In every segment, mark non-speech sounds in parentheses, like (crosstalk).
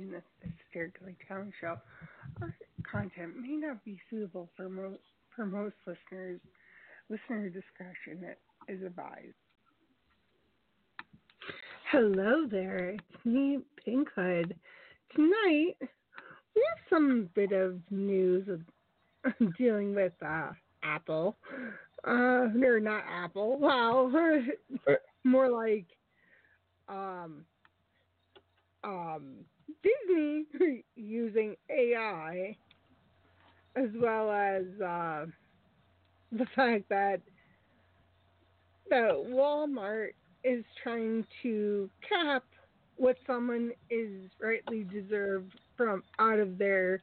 We begin this, this Fairgley Town show. Our content may not be suitable for most for most listeners. Listener discretion is advised. Hello there, it's me, Pinkhood. Tonight we have some bit of news of dealing with uh, Apple. Uh, or not Apple. Wow, (laughs) more like um, um, Disney (laughs) using AI, as well as uh, the (laughs) fact that that Walmart is trying to cap what someone is rightly deserved from out of their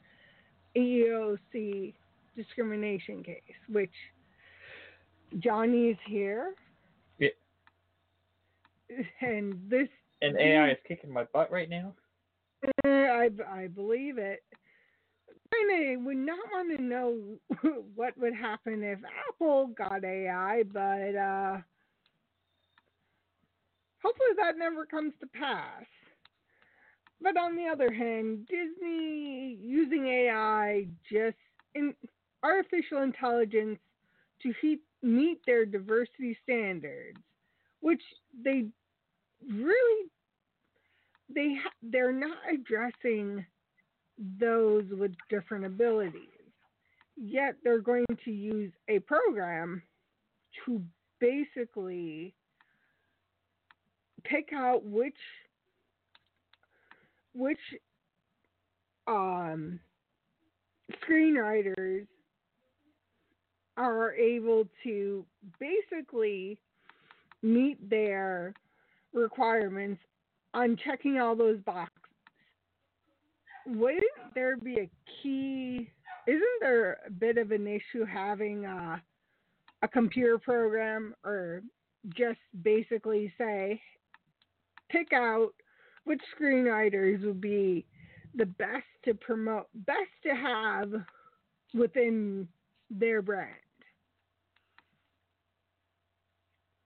EEOC discrimination case, which Johnnie is here. Yeah. (laughs) And this and AI is kicking my butt right now. I I believe it. I would not want to know (laughs) what would happen if Apple got AI, but uh, hopefully that never comes to pass. But on the other hand, Disney using AI just in artificial intelligence to meet their diversity standards, which they really they they're not addressing those with different abilities. Yet they're going to use a program to basically pick out which which um, screenwriters are able to basically meet their requirements on checking all those boxes. Wouldn't there be a key? Isn't there a bit of an issue having a, a computer program or just basically say, pick out which screenwriters would be the best to promote, best to have within their brand?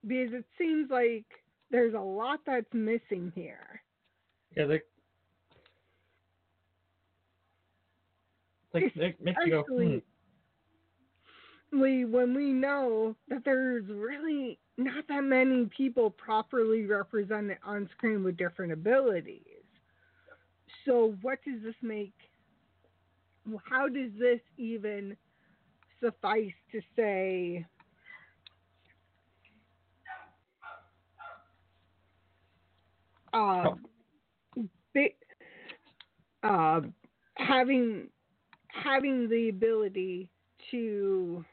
Because it seems like there's a lot that's missing here. Yeah, they like you go, hmm. when we know that there's really not that many people properly represented on screen with different abilities. So what does this make? How does this even suffice to say uh, uh, having having the ability to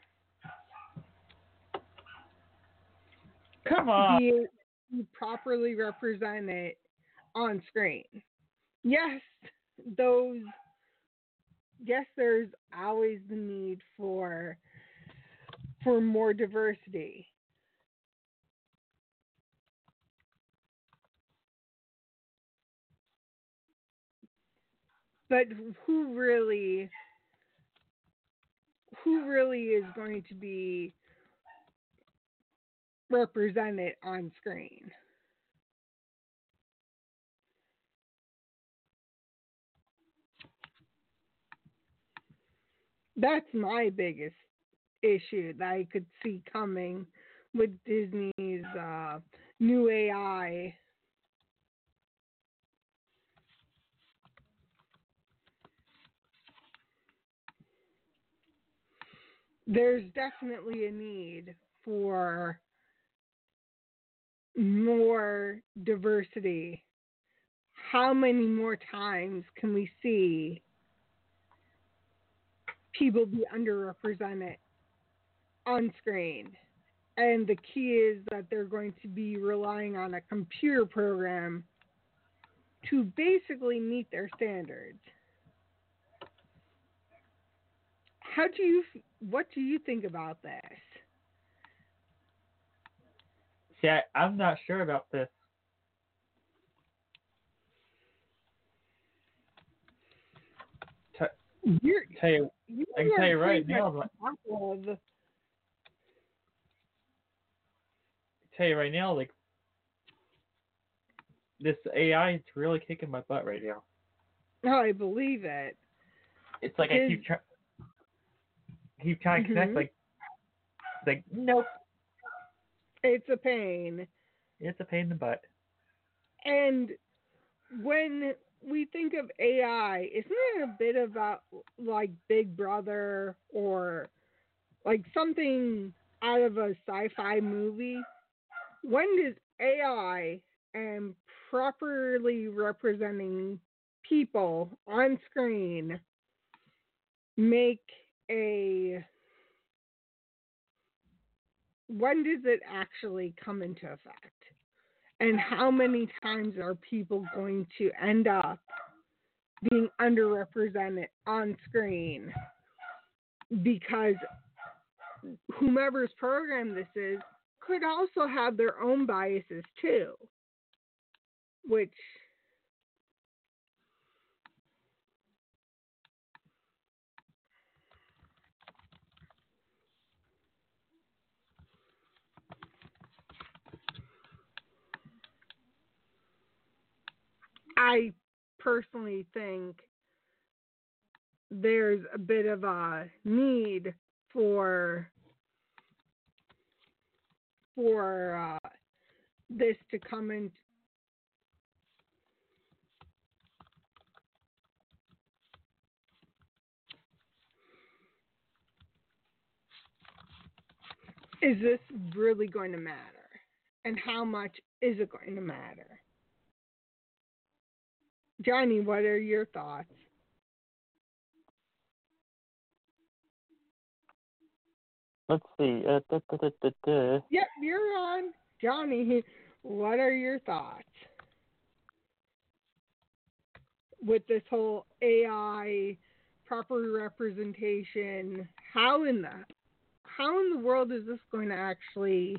come on be, be properly represented on screen. Yes, those. Yes, there's always the need for for more diversity. But who really who really is going to be represented on screen? That's my biggest issue that I could see coming with Disney's uh, new AI. There's definitely a need for more diversity. How many more times can we see people be underrepresented on screen? And the key is that they're going to be relying on a computer program to basically meet their standards. How do you, what do you think about this? See, I, I'm not sure about this. You're, Tell you, you I can tell you right now, like, of- tell you right now, like this AI is really kicking my butt right now. No, I believe it. It's like I keep trying, keep trying to connect. Mhm. Like, like nope, It's a pain. it's a pain in the butt. And when we think of AI, isn't it a bit about like Big Brother or like something out of a sci fi movie? When does AI and properly representing people on screen make a when does it actually come into effect? And how many times are people going to end up being underrepresented on screen because whomever's program this is could also have their own biases too, which I personally think there's a bit of a need for for uh, this to come in. Is this really going to matter? And how much is it going to matter? Johnnie, what are your thoughts? Let's see. Uh, da, da, da. Yep, you're on. Johnnie, what are your thoughts with this whole AI proper representation? How in the how in the world is this going to actually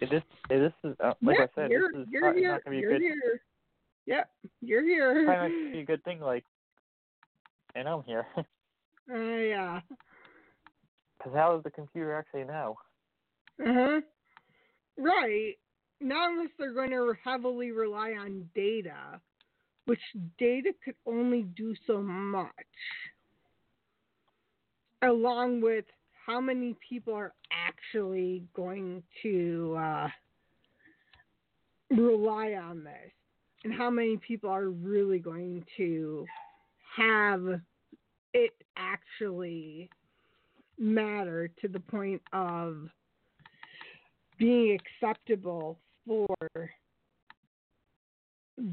Hey, This, this is uh, like Yep, I said. you're, This is you're here. not gonna be You're good. here. Yep, you're here. Probably not gonna be a good thing. Like, and I'm here. (laughs) Uh, yeah. Because how does the computer actually know? Uh huh. Right. Not unless they're going to heavily rely on data, which data could only do so much, along with how many people are actually going to uh, rely on this, and how many people are really going to have it actually matter to the point of being acceptable for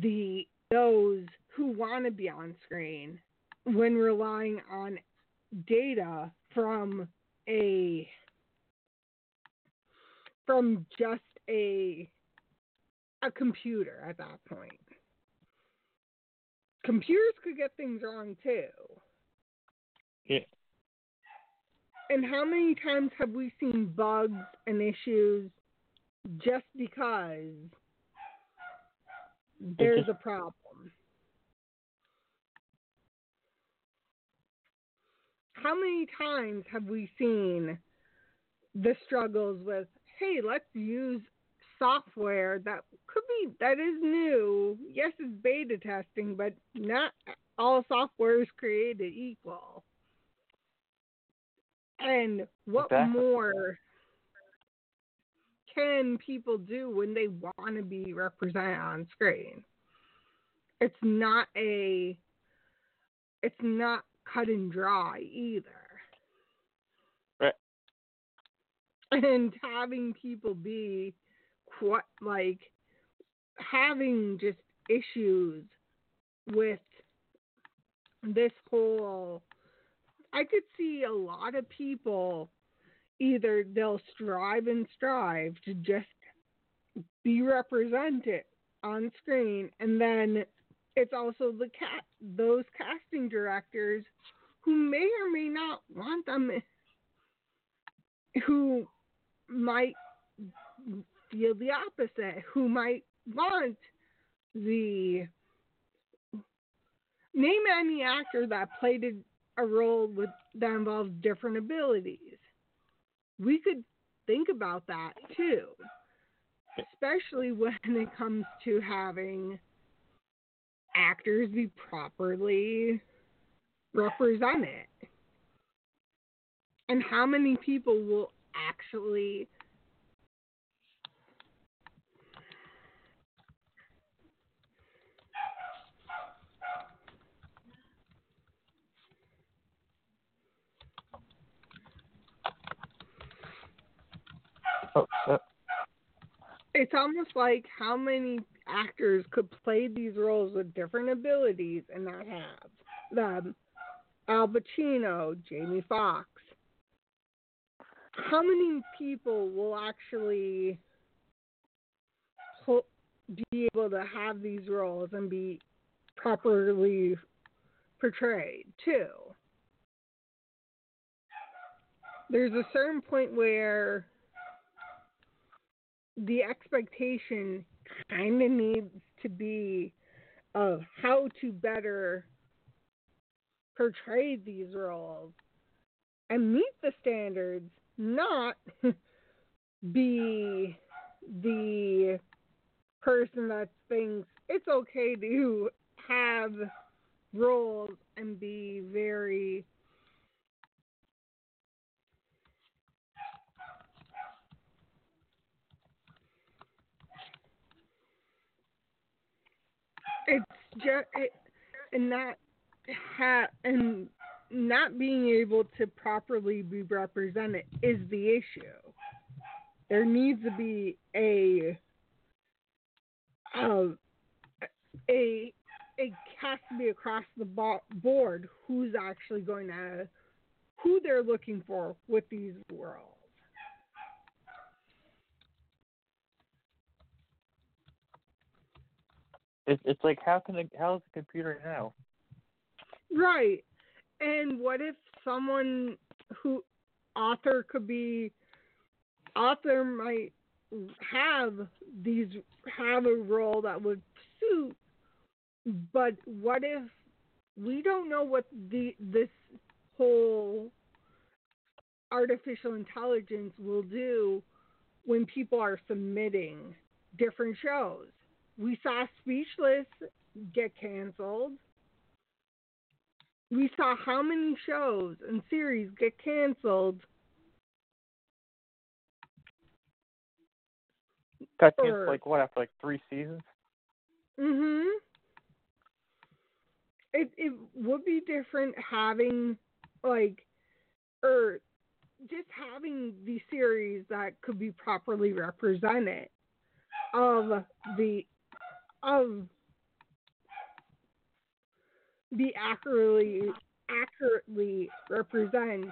the those who want to be on screen when relying on data from a from just a a computer at that point. Computers could get things wrong too. Yeah. And how many times have we seen bugs and issues just because there's just- a problem. How many times have we seen the struggles with, hey, let's use software that could be that is new. Yes, it's beta testing, but not all software is created equal. And what Exactly. more can people do when they want to be represented on screen? It's not a it's not cut and dry either. Right. (laughs) And having people be quite like having just issues with this whole I could see a lot of people either they'll strive and strive to just be represented on screen and then it's also the cat those casting directors who may or may not want them who might feel the opposite who might want the name any actor that played a, role with that involves different abilities. We could think about that too especially when it comes to having actors be properly represented. And how many people will actually Oh, uh, it's almost like how many actors could play these roles with different abilities and not have them. Al Pacino, Jamie Foxx. How many people will actually be able to have these roles and be properly portrayed too? There's a certain point where the expectation kind of needs to be of how to better portray these roles and meet the standards, not (laughs) be the person that thinks it's okay to have roles and be very it's just it, and not ha and not being able to properly be represented is the issue. There needs to be a uh, a it has to be across the board who's actually going to who they're looking for with these roles. It's it's like how can the how does the computer know? Right. And what if someone who author could be author might have these have a role that would suit but what if we don't know what the this whole artificial intelligence will do when people are submitting different shows. We saw Speechless get canceled. We saw how many shows and series get canceled. Got Or- canceled like what after like three seasons? Mhm. It it would be different having like or just having the series that could be properly represented of the of be accurately accurately represent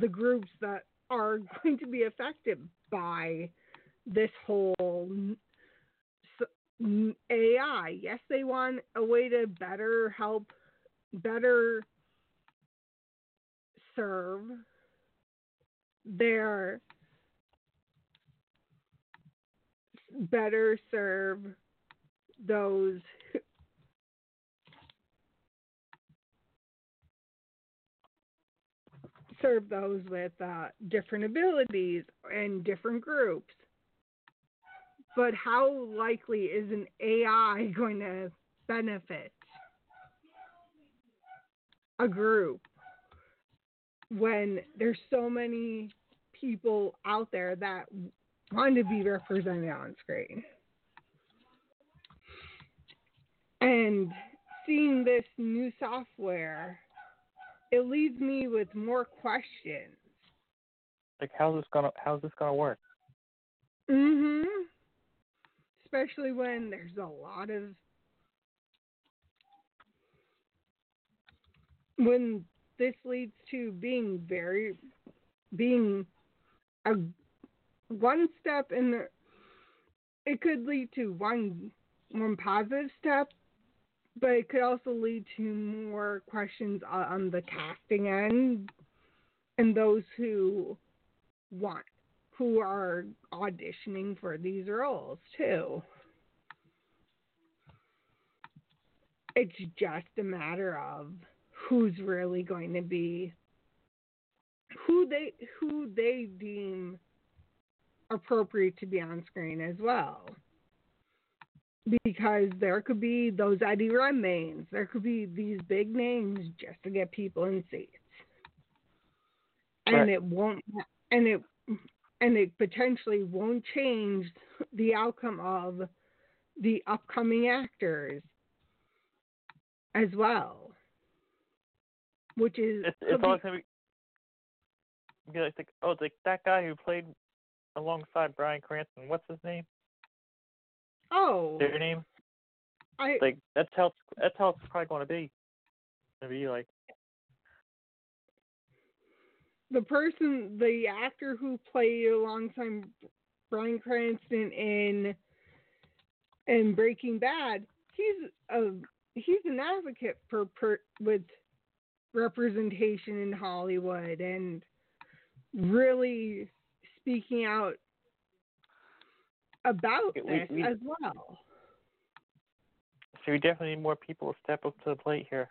the groups that are (laughs) going to be affected by this whole AI. Yes, they want a way to better help, better serve their better serve those (laughs) serve those with uh, different abilities and different groups. But how likely is an AI (laughs) going to benefit a group when there's so many people out there that want to be represented on screen? And seeing this new software it leaves me with more questions. Like, how's this gonna how's this gonna work? Mhm. Especially when there's a lot of when this leads to being very being a one step in the it could lead to one one positive step but it could also lead to more questions on the casting end and those who want who are auditioning for these roles too. It's just a matter of who's really going to be who they who they deem appropriate to be on screen as well because there could be those Eddie Redmaynes, there could be these big names just to get people in seats, and Right. it won't, and it, and it potentially won't change the outcome of the upcoming actors as well, which is It's it's always gonna be. Be like, like, oh, it's like that guy who played alongside Bryan Cranston. What's his name? Oh, Their name? I Like that's how it's, that's how it's probably going to be. Gonna be like the person, the actor who played alongside Bryan Cranston in in Breaking Bad, he's a he's an advocate for per, with representation in Hollywood and really speaking out about We- this we- as well. so we definitely need more people to step up to the plate here.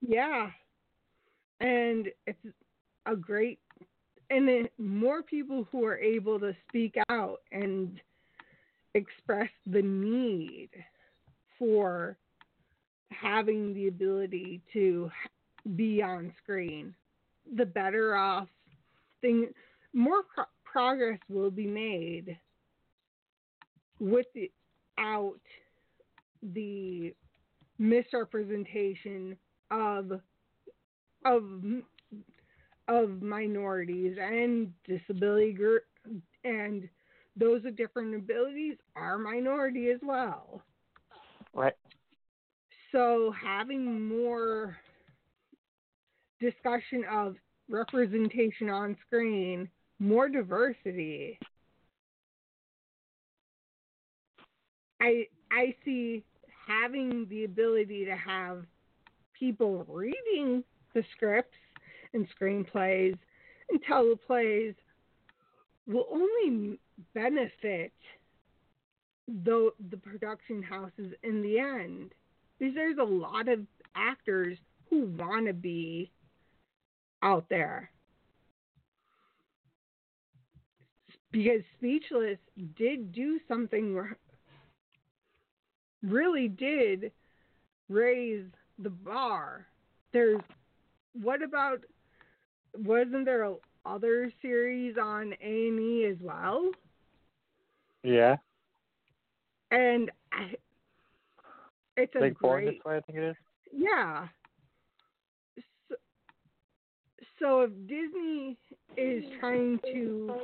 Yeah. And it's a great and then more people who are able to speak out and express the need for having the ability to be on screen, the better off thing more pro- progress will be made without the misrepresentation of of of minorities and disability group and those with different abilities are minority as well. Right. So having more discussion of representation on screen, more diversity. I I see having the ability to have people reading the scripts and screenplays and teleplays will only benefit the the production houses in the end. Because there's a lot of actors who want to be out there. Because speechless did do something really did raise the bar there's what about wasn't there a other series on A and E as well? Yeah. And I, it's a Big Born great this way, I think it is. yeah. So, so if Disney is trying to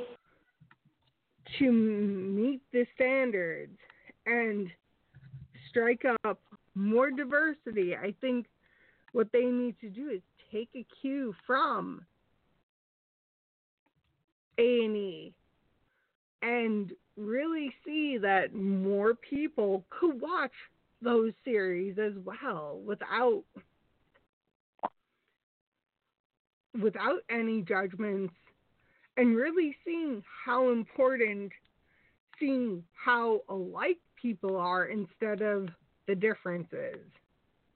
to meet the standards and strike up more diversity, I think what they need to do is take a cue from A and E and really see that more people could watch those series as well without without any judgments and really seeing how important seeing how alike people are instead of the differences.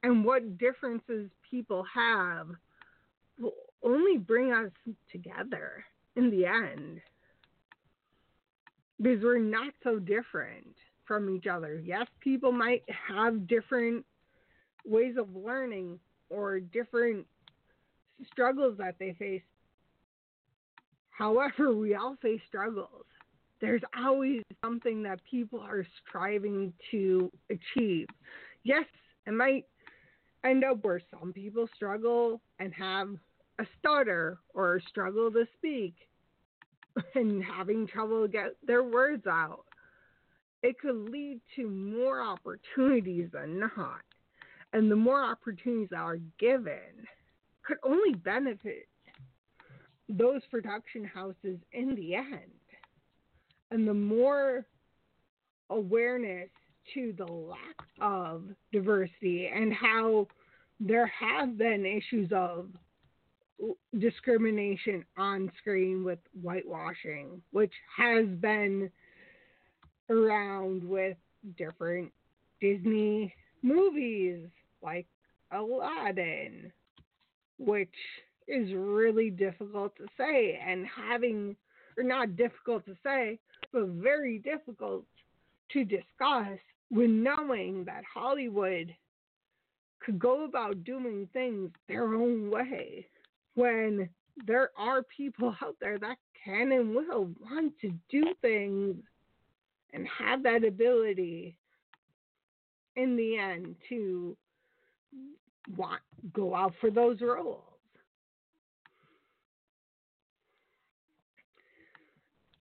And what differences people have will only bring us together in the end. Because we're not so different from each other. Yes, people might have different ways of learning or different struggles that they face. However, we all face struggles. There's always something that people are striving to achieve. Yes, it might end up where some people struggle and have a stutter or struggle to speak (laughs) and having trouble get their words out. It could lead to more opportunities than not. And the more opportunities that are given could only benefit those production houses in the end. And the more awareness to the lack of diversity and how there have been issues of discrimination on screen with whitewashing, which has been around with different Disney movies like Aladdin, which is really difficult to say, and having, not difficult to say, but very difficult to discuss when knowing that Hollywood could go about doing things their own way when there are people (laughs) out there that can and will want to do things and have that ability in the end to want go out for those roles.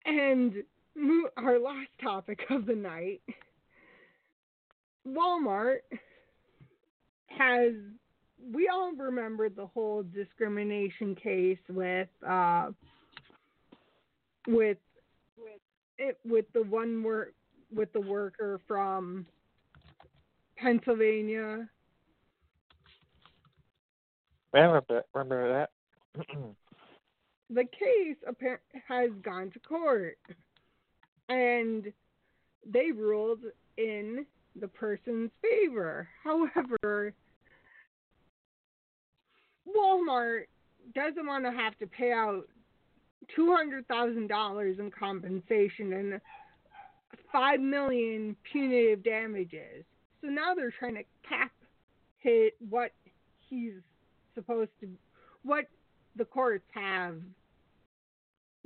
And our last topic of the night Walmart has we all remember the whole discrimination case with uh with with it with the one work with the worker from Pennsylvania. I remember, (clears throat) remember that. The case has gone to court, and they ruled in the person's favor. However, Walmart doesn't want to have to pay out two hundred thousand dollars in compensation and five million punitive damages. So now they're trying to cap hit what he's supposed to, what the courts have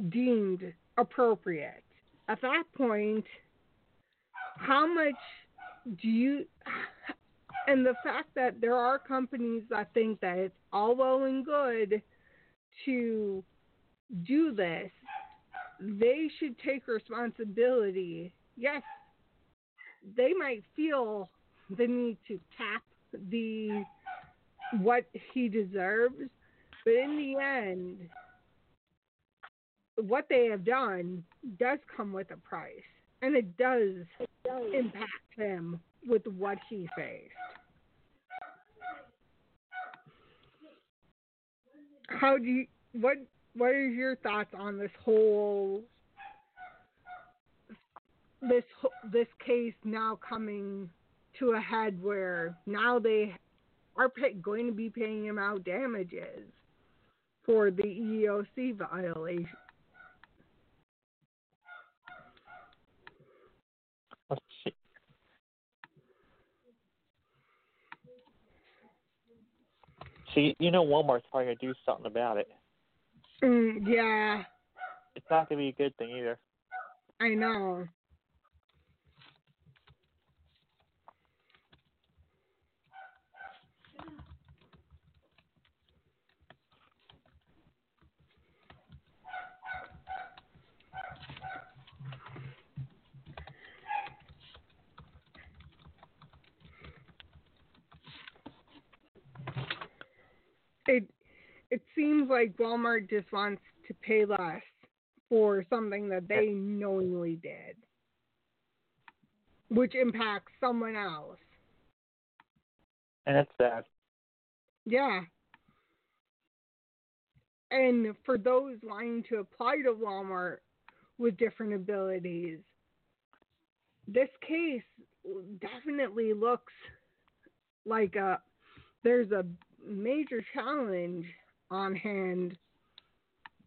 deemed appropriate. At that point, how much do you and the fact that there are companies that think that it's all well and good to do this, they should take responsibility. Yes, they might feel the need to tap the what he deserves, but in the end, what they have done does come with a price, and it does, it does. impact him with what he faced. How do you what what is your thoughts on this whole this this case now coming to a head where now they are pay, going to be paying him out damages for the EEOC violation. Let's see. See, you know Walmart's probably gonna do something about it. Mm, yeah. It's not gonna be a good thing either. I know. It it seems like Walmart just wants to pay less for something that they knowingly did, which impacts someone else. And it's sad. Yeah. And for those wanting to apply to Walmart with different abilities, this case definitely looks like a there's a major challenge on hand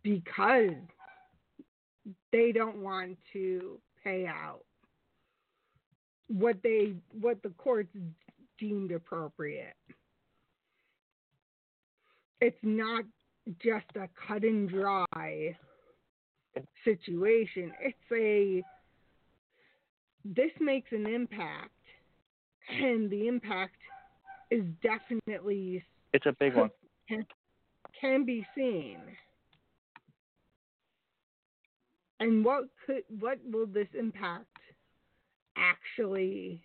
because they don't want to pay out what they what the courts deemed appropriate. It's not just a cut and dry situation. It's a this makes an impact and the impact is definitely It's a big one. can, can be seen. And what could what will this impact actually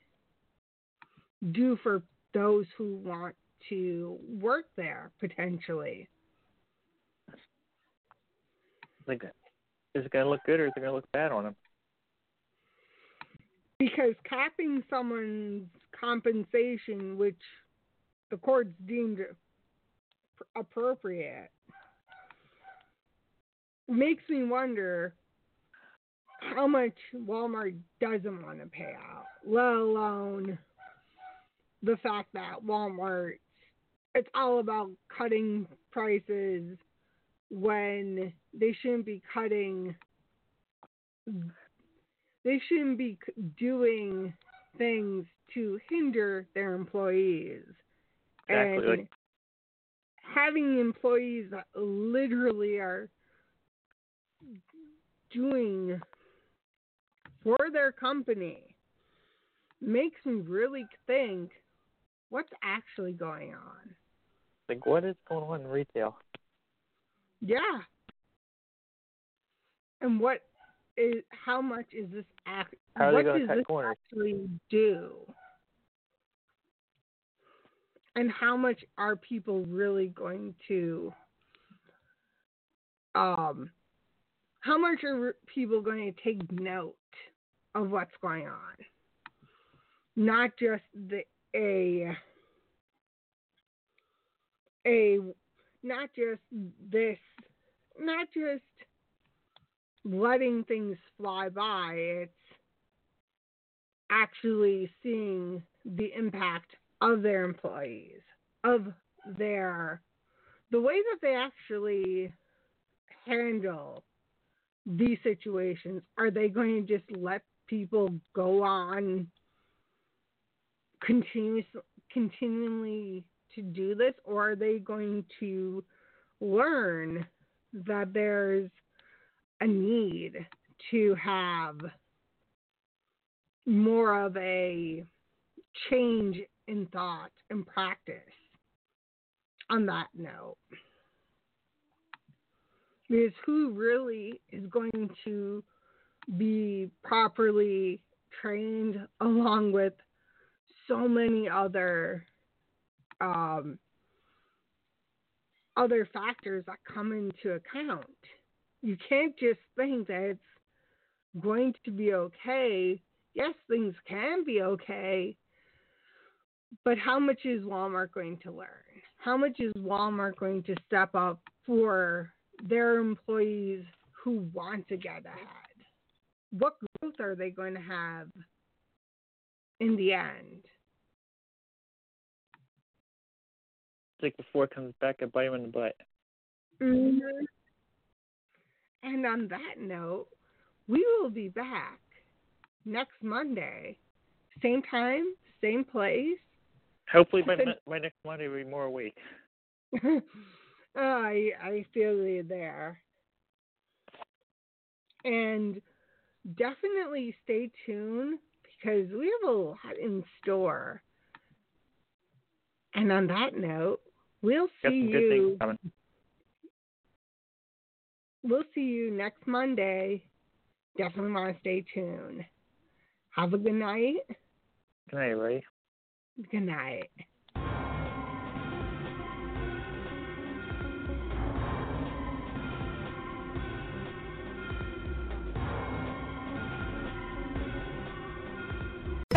do for those who want to work there potentially? Like, is it gonna look good or is it gonna look bad on them? Because capping someone's compensation, which the courts deemed appropriate, makes me wonder how much Walmart doesn't want to pay out, let alone the fact that Walmart, it's all about cutting prices when they shouldn't be cutting, they shouldn't be doing things to hinder their employees. Exactly, And having employees that literally are doing for their company makes me really think what's actually going on. Like, what is going on in retail? Yeah. And what is how much is this act How are they what does this corners? actually do? And how much are people really going to um how much are people going to take note of what's going on? Not just the a a not just this not just letting things fly by it's actually seeing the impact of their employees of their the way that they actually handle these situations are they going to just let people go on continuous continually to do this? Or are they going to learn that there's a need to have more of a change in thought and practice on that note. Because who really is going to be properly trained along with so many other um, other factors that come into account. You can't just think that it's going to be okay. Yes, things can be okay, but how much is Walmart going to learn? How much is Walmart going to step up for their employees who want to get ahead? What growth are they going to have in the end? It's like before it comes back and bite him in the butt. Mhm. And on that note, we will be back next Monday, same time, same place. Hopefully by, by next Monday we'll be more awake. (laughs) Oh, I I feel you there. And definitely stay tuned because we have a lot in store. And on that note, we'll see you we'll see you next Monday. Definitely want to stay tuned. Have a good night. Good night, everybody. Good night.